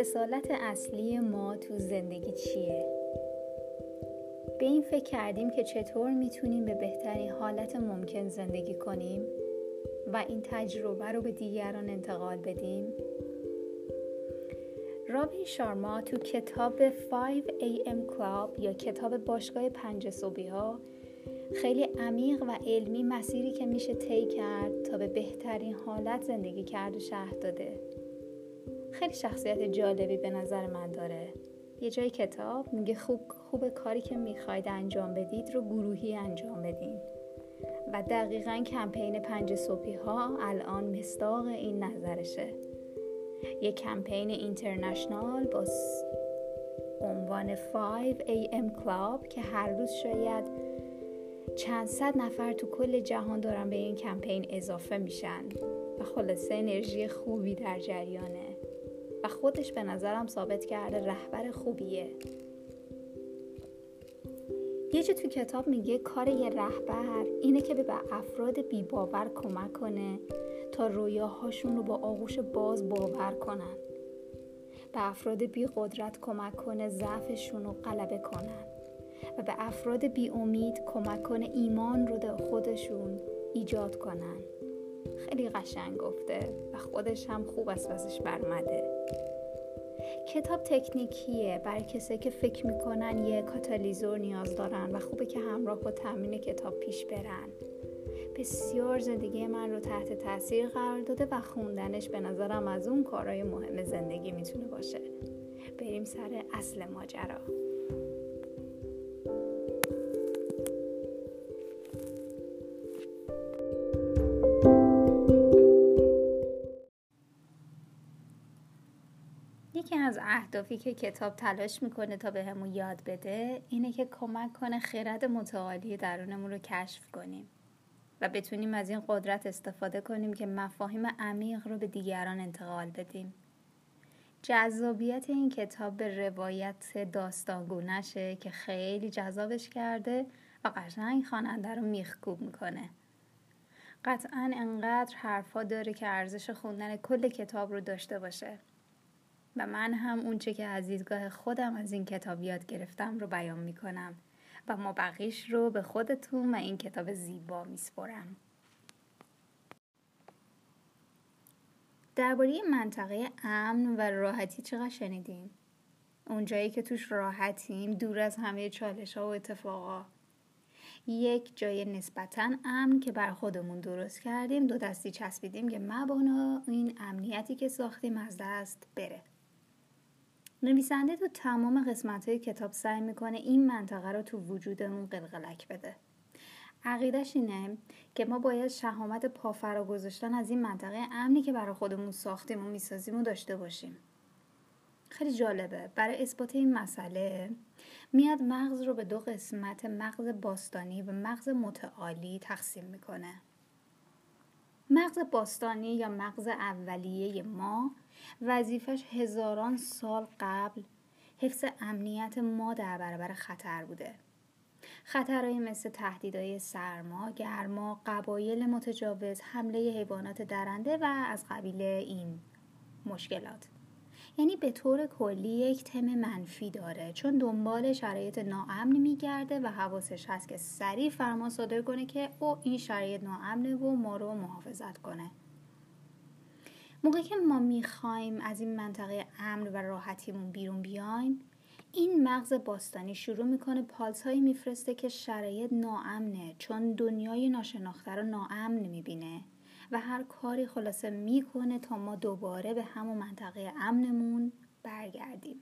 رسالت اصلی ما تو زندگی چیه؟ به این فکر کردیم که چطور می‌تونیم به بهترین حالت ممکن زندگی کنیم و این تجربه رو به دیگران انتقال بدیم؟ رابی شارما تو کتاب 5 AM Club یا کتاب باشگاه پنج صبحی ها خیلی عمیق و علمی مسیری که میشه طی کرد تا به بهترین حالت زندگی کرد و شهر داده خیلی شخصیت جالبی به نظر من داره. یه جای کتاب میگه خوب خوب کاری که می‌خواید انجام بدید رو گروهی انجام بدین. و دقیقا کمپین پنج صبحی ها الان مستاق این نظرشه. یه کمپین اینترنشنال با عنوان 5 AM Club که هر روز شاید چند صد نفر تو کل جهان دارن به این کمپین اضافه میشن. و خلاصه انرژی خوبی در جریانه. خودش به نظرم ثابت کرده رهبر خوبیه. یه جا تو کتاب میگه کار یه رهبر اینه که به افراد بیباور کمک کنه تا رویاهاشون رو با آغوش باز باور کنن. به افراد بی قدرت کمک کنه ضعفشون رو غلبه کنن. و به افراد بی امید کمک کنه ایمان رو در خودشون ایجاد کنن. خیلی قشنگ گفته و خودش هم خوب از پسش برمده. کتاب تکنیکیه برای کسی که فکر می‌کنن یه کاتالیزور نیاز دارن و خوبه که همراه با تمرین کتاب پیش برن. بسیار زندگی من رو تحت تاثیر قرار داده و خوندنش به نظرم از اون کارهای مهم زندگی می‌تونه باشه. بریم سر اصل ماجرا. از اهدافی که کتاب تلاش می‌کنه تا به همون یاد بده اینه که کمک کنه خرد متعالی درونمون رو کشف کنیم و بتونیم از این قدرت استفاده کنیم که مفاهیم عمیق رو به دیگران انتقال بدیم. جذابیت این کتاب به روایت داستانگونشه که خیلی جذابش کرده و قشنگ خواننده رو میخکوب می‌کنه. قطعا انقدر حرفا داره که ارزش خوندن کل کتاب رو داشته باشه. و من هم اونچه که از دیدگاه خودم از این کتاب یاد گرفتم رو بیان می‌کنم و ما بقیش رو به خودتون و این کتاب زیبا میسپرم. درباره منطقه امن و راحتی چقدر شنیدیم اونجایی که توش راحتیم دور از همه چالش ها و اتفاقا یک جای نسبتا امن که بر خودمون درست کردیم دو دستی چسبیدیم که مبانا این امنیتی که ساختیم از دست بره. نویسنده تو تمام قسمت های کتاب سعی می‌کنه این منطقه رو تو وجودمون قلقلک بده. عقیدش اینه که ما باید شهامت پافرا گذاشتن از این منطقه امنی که برای خودمون ساختیم و می‌سازیم و داشته باشیم. خیلی جالبه. برای اثبات این مسئله میاد مغز رو به دو قسمت مغز باستانی و مغز متعالی تقسیم می‌کنه. مغز باستانی یا مغز اولیه ما وظیفش هزاران سال قبل حفظ امنیت ما در برابر خطر بوده. خطرهایی مثل تهدیدهای سرما، گرما، قبایل متجاوز، حمله حیوانات درنده و از قبیل این مشکلات. یعنی به طور کلی یک تم منفی داره چون دنبال شرایط ناامن میگرده و حواسش هست که سریع فرمان صادر کنه که او این شرایط ناامنه و ما رو محافظت کنه. موقعی که ما می‌خوایم از این منطقه امن و راحتیمون بیرون بیایم این مغز باستانی شروع می‌کنه پالس هایی میفرسته که شرایط ناامنه چون دنیای ناشناخته رو ناامن می‌بینه. و هر کاری خلاصه می‌کنه تا ما دوباره به همون منطقه امنمون برگردیم.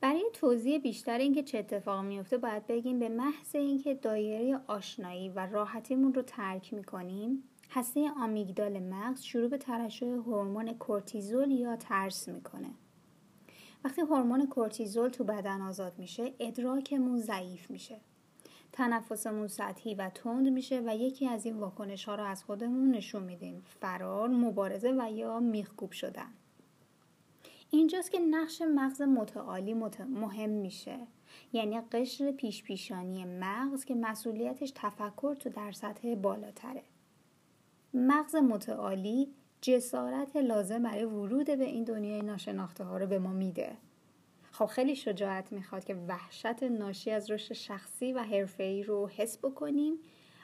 برای توضیح بیشتر اینکه چه اتفاق میفته باید بگیم به محض اینکه دایره آشنایی و راحتیمون رو ترک می‌کنیم هسته آمیگدال مغز شروع به ترشح هورمون کورتیزول یا ترس می‌کنه. وقتی هورمون کورتیزول تو بدن آزاد میشه ادراکمون ضعیف میشه. تنفسمون سطحی و تند میشه و یکی از این واکنش ها رو از خودمون نشون میدیم. فرار مبارزه و یا میخکوب شدن. اینجاست که نقش مغز متعالی مهم میشه. یعنی قشر پیش پیشانی مغز که مسئولیتش تفکر تو در سطح بالاتره. مغز متعالی جسارت لازم برای ورود به این دنیای ناشناخته ها رو به ما میده. خب خیلی شجاعت می‌خواد که وحشت ناشی از رشد شخصی و حرفه‌ای رو حس بکنیم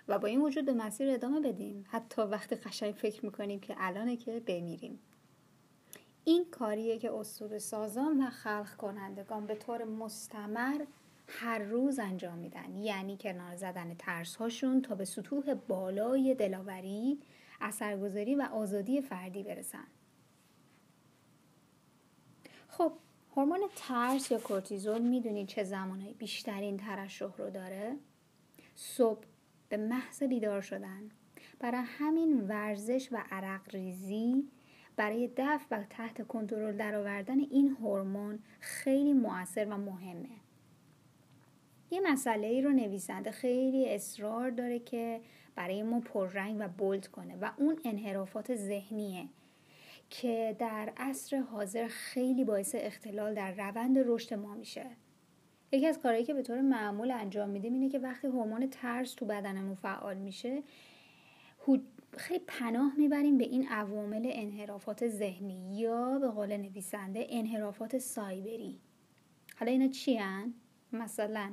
و با این وجود به مسیر ادامه بدیم. حتی وقتی قشنگ فکر می‌کنیم که الانه که بمیریم. این کاریه که اصول سازان و خلق کنندگان به طور مستمر هر روز انجام میدن. یعنی کنار زدن ترس هاشون تا به سطوح بالای دلاوری اثرگذاری و آزادی فردی برسن. خب هورمون ترس یا کورتیزول می‌دونید چه زمانهایی بیشترین ترشح رو داره؟ صبح به محض بیدار شدن. برای همین ورزش و عرق ریزی برای دفع و تحت کنترل درآوردن این هورمون خیلی مؤثر و مهمه. یه مسئله ای رو نویسنده خیلی اصرار داره که برای ما پررنگ و بولد کنه و اون انحرافات ذهنیه. که در عصر حاضر خیلی باعث اختلال در روند رشد ما میشه یکی از کارهایی که به طور معمول انجام میدیم اینه که وقتی هورمون ترس تو بدنمون فعال میشه خیلی پناه می‌بریم به این عوامل انحرافات ذهنی یا به قول نویسنده انحرافات سایبری حالا اینا چی؟ مثلا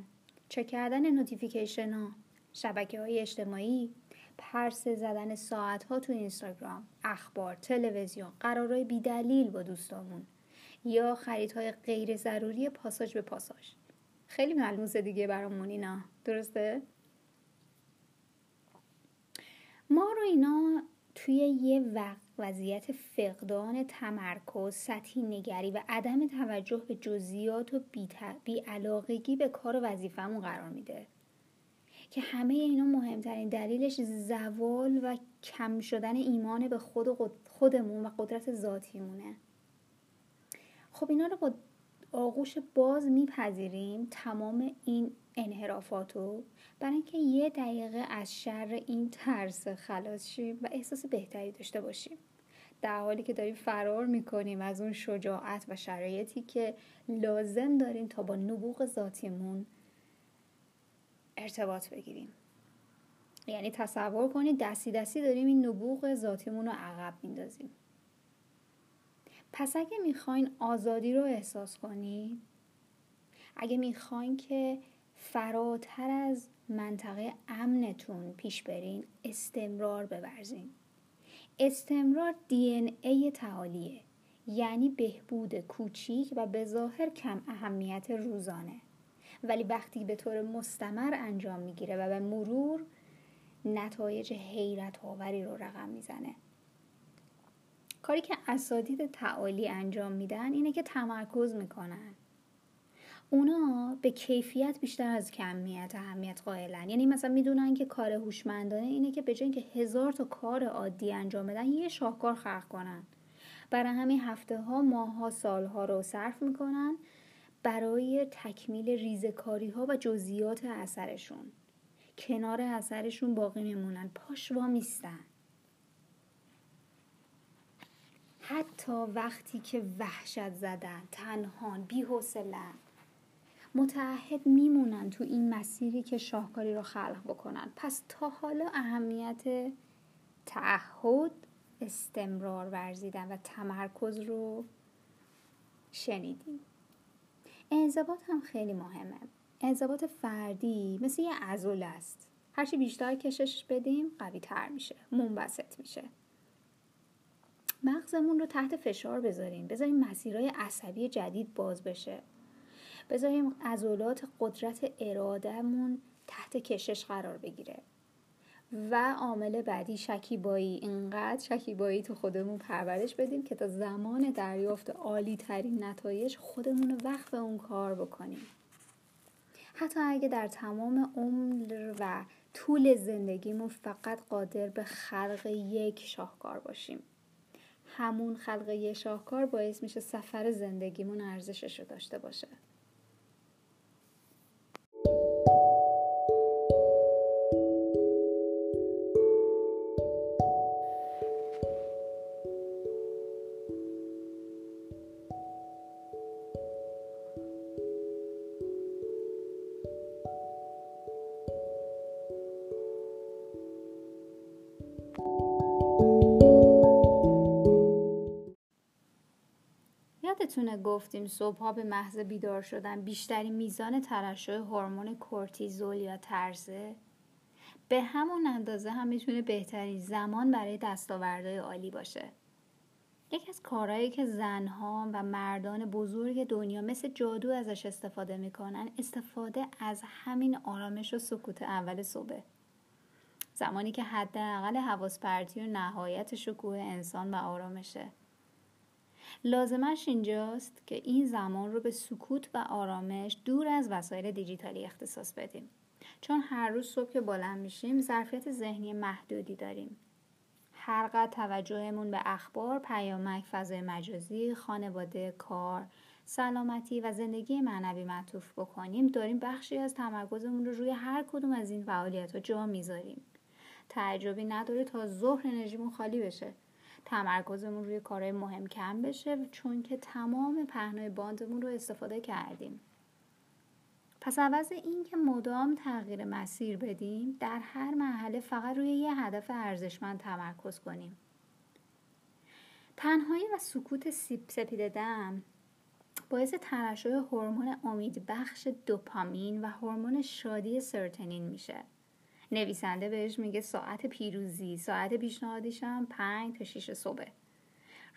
چک کردن نوتیفیکیشن ها شبکه های اجتماعی پرسه زدن ساعت ها تو اینستاگرام اخبار تلویزیون قرارهای بیدلیل با دوستامون. یا خریدهای غیر ضروری پاساژ به پاساژ. خیلی ملموسه دیگه برامون اینا. درسته؟ ما رو اینا توی یه وقت وضعیت فقدان تمرکز، سطحی نگری و عدم توجه به جزئیات و بیعلاقگی به کار و وظیفهمون قرار میده. که همه اینا مهمترین دلیلش زوال و کم شدن ایمان به خود خودمون و قدرت ذاتیمونه. خب اینا رو با آغوش باز میپذیریم تمام این انحرافاتو. برای اینکه یه دقیقه از شر این ترس خلاص شیم و احساس بهتری داشته باشیم. در حالی که داریم فرار می‌کنیم از اون شجاعت و شرایطی که لازم داریم تا با نبوغ ذاتیمون ارتباط بگیریم. یعنی تصور کنید دستی دستی داریم این نبوغ ذاتیمون رو عقب میندازیم. پس اگه می‌خواین آزادی رو احساس کنید اگه می‌خواین که فراتر از منطقه امنتون پیش برین استمرار بورزین. استمرار دی این ای تعالیه. یعنی بهبود کوچیک و به ظاهر کم اهمیت روزانه. ولی وقتی به طور مستمر انجام می‌گیره و به مرور نتایج حیرت آوری رو رقم می‌زنه. کاری که اساتید تعالی انجام میدن اینه که تمرکز می‌کنن. اونا به کیفیت بیشتر از کمیت اهمیت قائلن. یعنی مثلا می‌دونن که کار هوشمندانه اینه که به جای اینکه هزار تا کار عادی انجام بدن یه شاهکار خلق کنن. برای همین هفته ها ماه ها سال ها رو صرف می‌کنن برای تکمیل ریزکاری ها و جزئیات اثرشون. کنار اثرشون باقی میمونن. پاش میستن حتی وقتی که وحشت زدن تنهان بی‌حوصله‌اند متعهد میمونن تو این مسیری که شاهکاری رو خلق بکنن. پس تا حالا اهمیت تعهد استمرار ورزیدن و تمرکز رو شنیدیم. انضباط هم خیلی مهمه. انضباط فردی مثل یه عضل است. هرچی بیشتر کشش بدیم قوی تر میشه. منبسط میشه. مغزمون رو تحت فشار بذاریم. بذاریم مسیرهای عصبی جدید باز بشه. بذاریم عضلات قدرت ارادهمون تحت کشش قرار بگیره. و عامل بعدی شکیبایی. اینقدر شکیبایی تو خودمون پرورش بدیم که تا زمان دریافت عالی ترین نتایج خودمون وقت به اون کار بکنیم. حتی اگه در تمام عمر و طول زندگیمون فقط قادر به خلق یک شاهکار باشیم. همون خلق یک شاهکار باعث میشه سفر زندگیمون ارزشش رو داشته باشه. یادتونه گفتیم صبحها به محض بیدار شدن بیشترین میزان ترشح هورمون کورتیزول یا ترزه به همون اندازه هم می‌تونه بهترین زمان برای دستاوردهای عالی باشه. یکی از کارهایی که زنها و مردان بزرگ دنیا مثل جادو ازش استفاده می‌کنن استفاده از همین آرامش و سکوت اول صبح زمانی که حداقل حواس پرتی و نهایت شکوه انسان و آرامشه. لازمش اینجاست که این زمان رو به سکوت و آرامش دور از وسایل دیجیتالی اختصاص بدیم. چون هر روز صبح که بلند میشیم ظرفیت ذهنی محدودی داریم. هر قد توجهمون به اخبار، پیامک، فضای مجازی، خانواده، کار، سلامتی و زندگی معنوی معطوف بکنیم داریم بخشی از تمرکزمون رو روی هر کدوم از این فعالیت ها جا می‌ذاریم. تعجبی نداره تا ظهر انرژیمون خالی بشه. تمرکزمون روی کارهای مهم کم بشه چون که تمام پهنای باندمون رو استفاده کردیم. پس عوض اینکه مدام تغییر مسیر بدیم در هر مرحله فقط روی یه هدف ارزشمند تمرکز کنیم. تنهایی و سکوت سیب سپید دم باعث ترشح هورمون امید بخش دوپامین و هورمون شادی سرتنین میشه. نویسنده بهش میگه ساعت پیروزی ساعت پیشنهادیش هم پنج تا شیش صبح.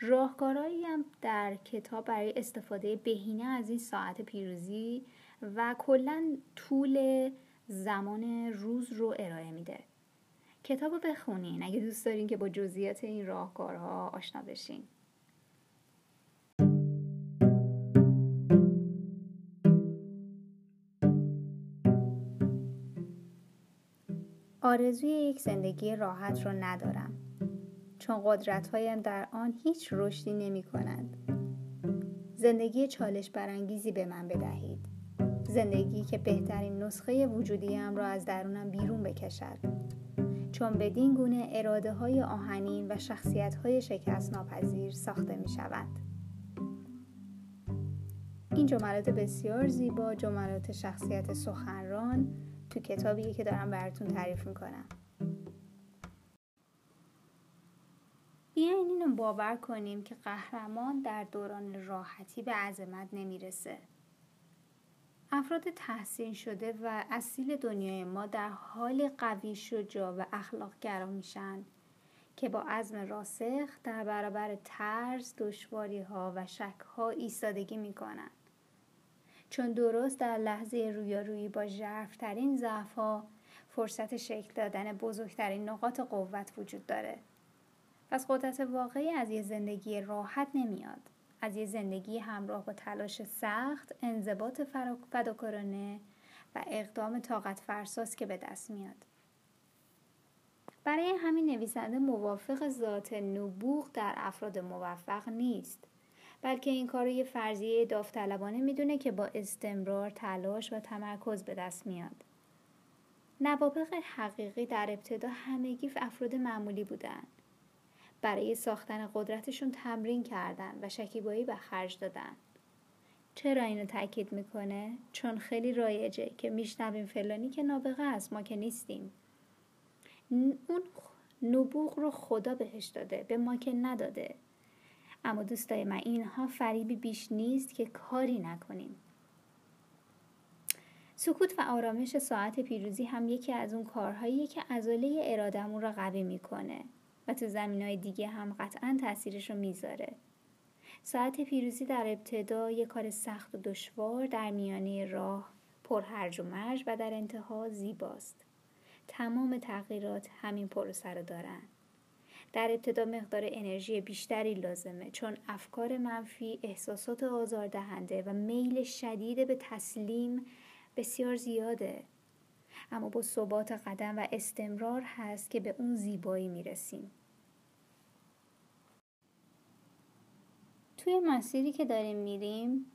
راهکارهایی هم در کتاب برای استفاده بهینه از این ساعت پیروزی و کلا طول زمان روز رو ارائه میده. کتاب رو بخونین اگه دوست دارین که با جزئیات این راهکارها آشنا بشین. آرزوی یک زندگی راحت رو ندارم. چون قدرتهایم در آن هیچ رشدی نمی کنند. زندگی چالش برانگیزی به من بدهید. زندگی که بهترین نسخه وجودیم را از درونم بیرون بکشد. چون بدین گونه اراده های آهنین و شخصیت های شکست ناپذیر ساخته می شود این جملات بسیار زیبا جملات شخصیت سخنران تو کتابیه که دارم براتون تعریف می‌کنم بیاین اینو باور کنیم که قهرمان در دوران راحتی به عظمت نمی‌رسه افراد تحسین شده و اصیل دنیای ما در حال قوی شجاع و اخلاقگرا میشن که با عزم راسخ در برابر ترس، دشواری ها و شک ها ایستادگی می‌کنن. چون درست در لحظه رویارویی با ژرفترین ضعف ها فرصت شکل دادن بزرگترین نقاط قوت وجود داره. پس قدرت واقعی از یه زندگی راحت نمیاد. از یه زندگی همراه با تلاش سخت، انضباط فداکارانه و اقدام طاقت فرساست که به دست میاد. برای همین نویسنده موافق ذات نبوغ در افراد موفق نیست بلکه این کار رو یه فرضیه داوطلبانه می‌دونه که با استمرار تلاش و تمرکز به دست میاد. نوابق حقیقی در ابتدا همگی افراد معمولی بودند برای ساختن قدرتشون تمرین کردن و شکیبایی به خرج دادن. چرا اینو تاکید می‌کنه؟ چون خیلی رایجه که میشنویم فلانی که نابغه است ما که نیستیم. اون نبوغ رو خدا بهش داده به ما که نداده. اما دوستای من اینها فریبی بیش نیست که کاری نکنیم. سکوت و آرامش ساعت پیروزی هم یکی از اون کارهاییه که عضله ارادمون رو قوی می‌کنه و تو زمین های دیگه هم قطعا تاثیرش رو می‌ذاره. ساعت پیروزی در ابتدا یه کار سخت و دشوار در میانه راه پر هرج و مرج و در انتها زیباست. تمام تغییرات همین پروسه رو دارن. در ابتدا مقدار انرژی بیشتری لازمه چون افکار منفی احساسات آزاردهنده و میل شدید به تسلیم بسیار زیاده. اما با ثبات قدم و استمرار هست که به اون زیبایی می‌رسیم. توی مسیری که داریم میریم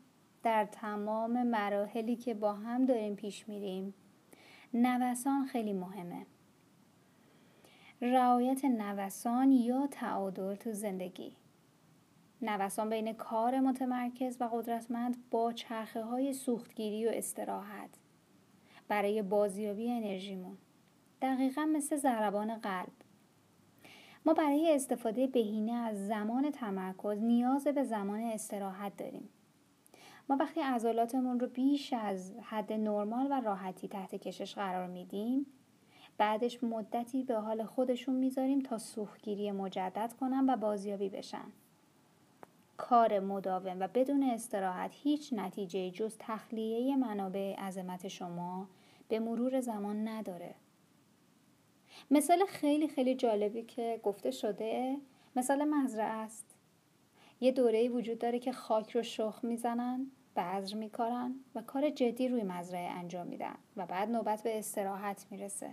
در تمام مراحلی که با هم داریم پیش میریم نوسان خیلی مهمه. رعایت نوسان یا تعادل تو زندگی. نوسان بین کار متمرکز و قدرتمند با چرخه های سوختگیری و استراحت برای بازیابی انرژیمون دقیقا مثل ضربان قلب. ما برای استفاده بهینه از زمان تمرکز نیاز به زمان استراحت داریم. ما وقتی عضلاتمون رو بیش از حد نرمال و راحتی تحت کشش قرار میدیم بعدش مدتی به حال خودشون می‌ذاریم تا سوختگیری مجدد کنن و بازیابی بشن. کار مداوم و بدون استراحت هیچ نتیجه جز تخلیه منابع عظمت شما به مرور زمان نداره. مثال خیلی خیلی جالبی که گفته شده مثال مزرعه است. یه دوره وجود داره که خاک رو شخ می‌زنن بذر میکارن و کار جدی روی مزرعه انجام میدن و بعد نوبت به استراحت می‌رسه.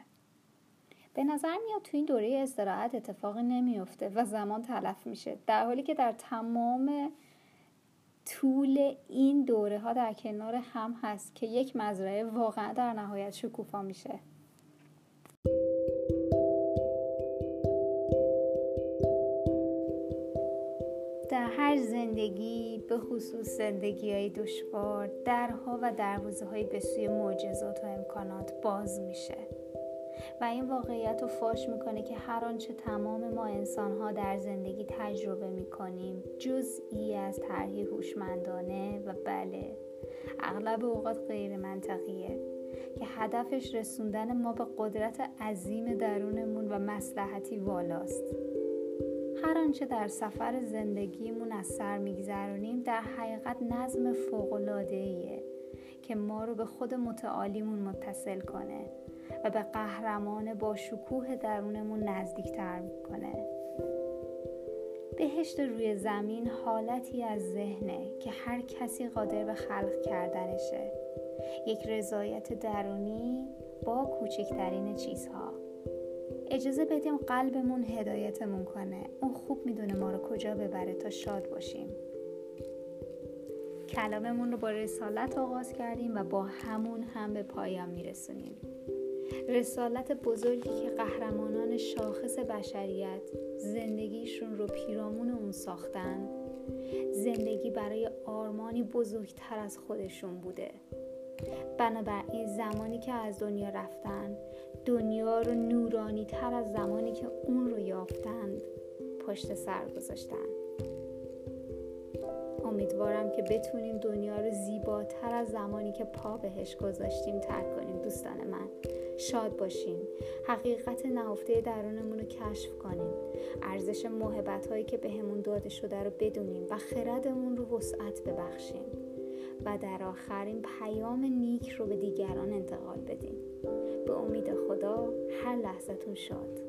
به نظر میاد تو این دوره استراحت اتفاقی نمیفته و زمان تلف میشه. در حالی که در تمام طول این دوره ها در کنار هم هست که یک مزرعه واقعا در نهایت شکوفا میشه. در هر زندگی به خصوص زندگی های دشوار درها و دروازه های به سوی معجزات و امکانات باز میشه. و این واقعیت رو فاش می‌کنه که هر آنچه تمام ما انسان ها در زندگی تجربه می‌کنیم جزئی از طرحی هوشمندانه و بله اغلب اوقات غیر منطقیه که هدفش رسوندن ما به قدرت عظیم درونمون و مسلحتی والاست. هر آنچه در سفر زندگیمون از سر میگذرونیم در حقیقت نظم فوقلادهیه که ما رو به خود متعالیمون متصل کنه. و به قهرمان با شکوه درونمون نزدیکتر می‌کنه. بهشت روی زمین حالتی از ذهنه که هر کسی قادر به خلق کردنشه. یک رضایت درونی با کوچکترین چیزها. اجازه بدیم قلبمون هدایتمون کنه. اون خوب می‌دونه ما رو کجا ببره تا شاد باشیم. کلاممون رو با رسالت آغاز کردیم و با همون هم به پایان میرسونیم. رسالت بزرگی که قهرمانان شاخص بشریت زندگیشون رو پیرامون اون ساختن زندگی برای آرمانی بزرگتر از خودشون بوده. بنابراین زمانی که از دنیا رفتن دنیا رو نورانی تر از زمانی که اون رو یافتند پشت سر گذاشتن. امیدوارم که بتونیم دنیا رو زیباتر از زمانی که پا بهش گذاشتیم ترک کنیم دوستان من. شاد باشیم حقیقت نهفته درونمون رو کشف کنیم ارزش محبت هایی که بهمون داده شده رو بدونیم و خردمون رو وسعت ببخشیم و در آخرین پیام نیک رو به دیگران انتقال بدیم به امید خدا هر لحظتون شاد.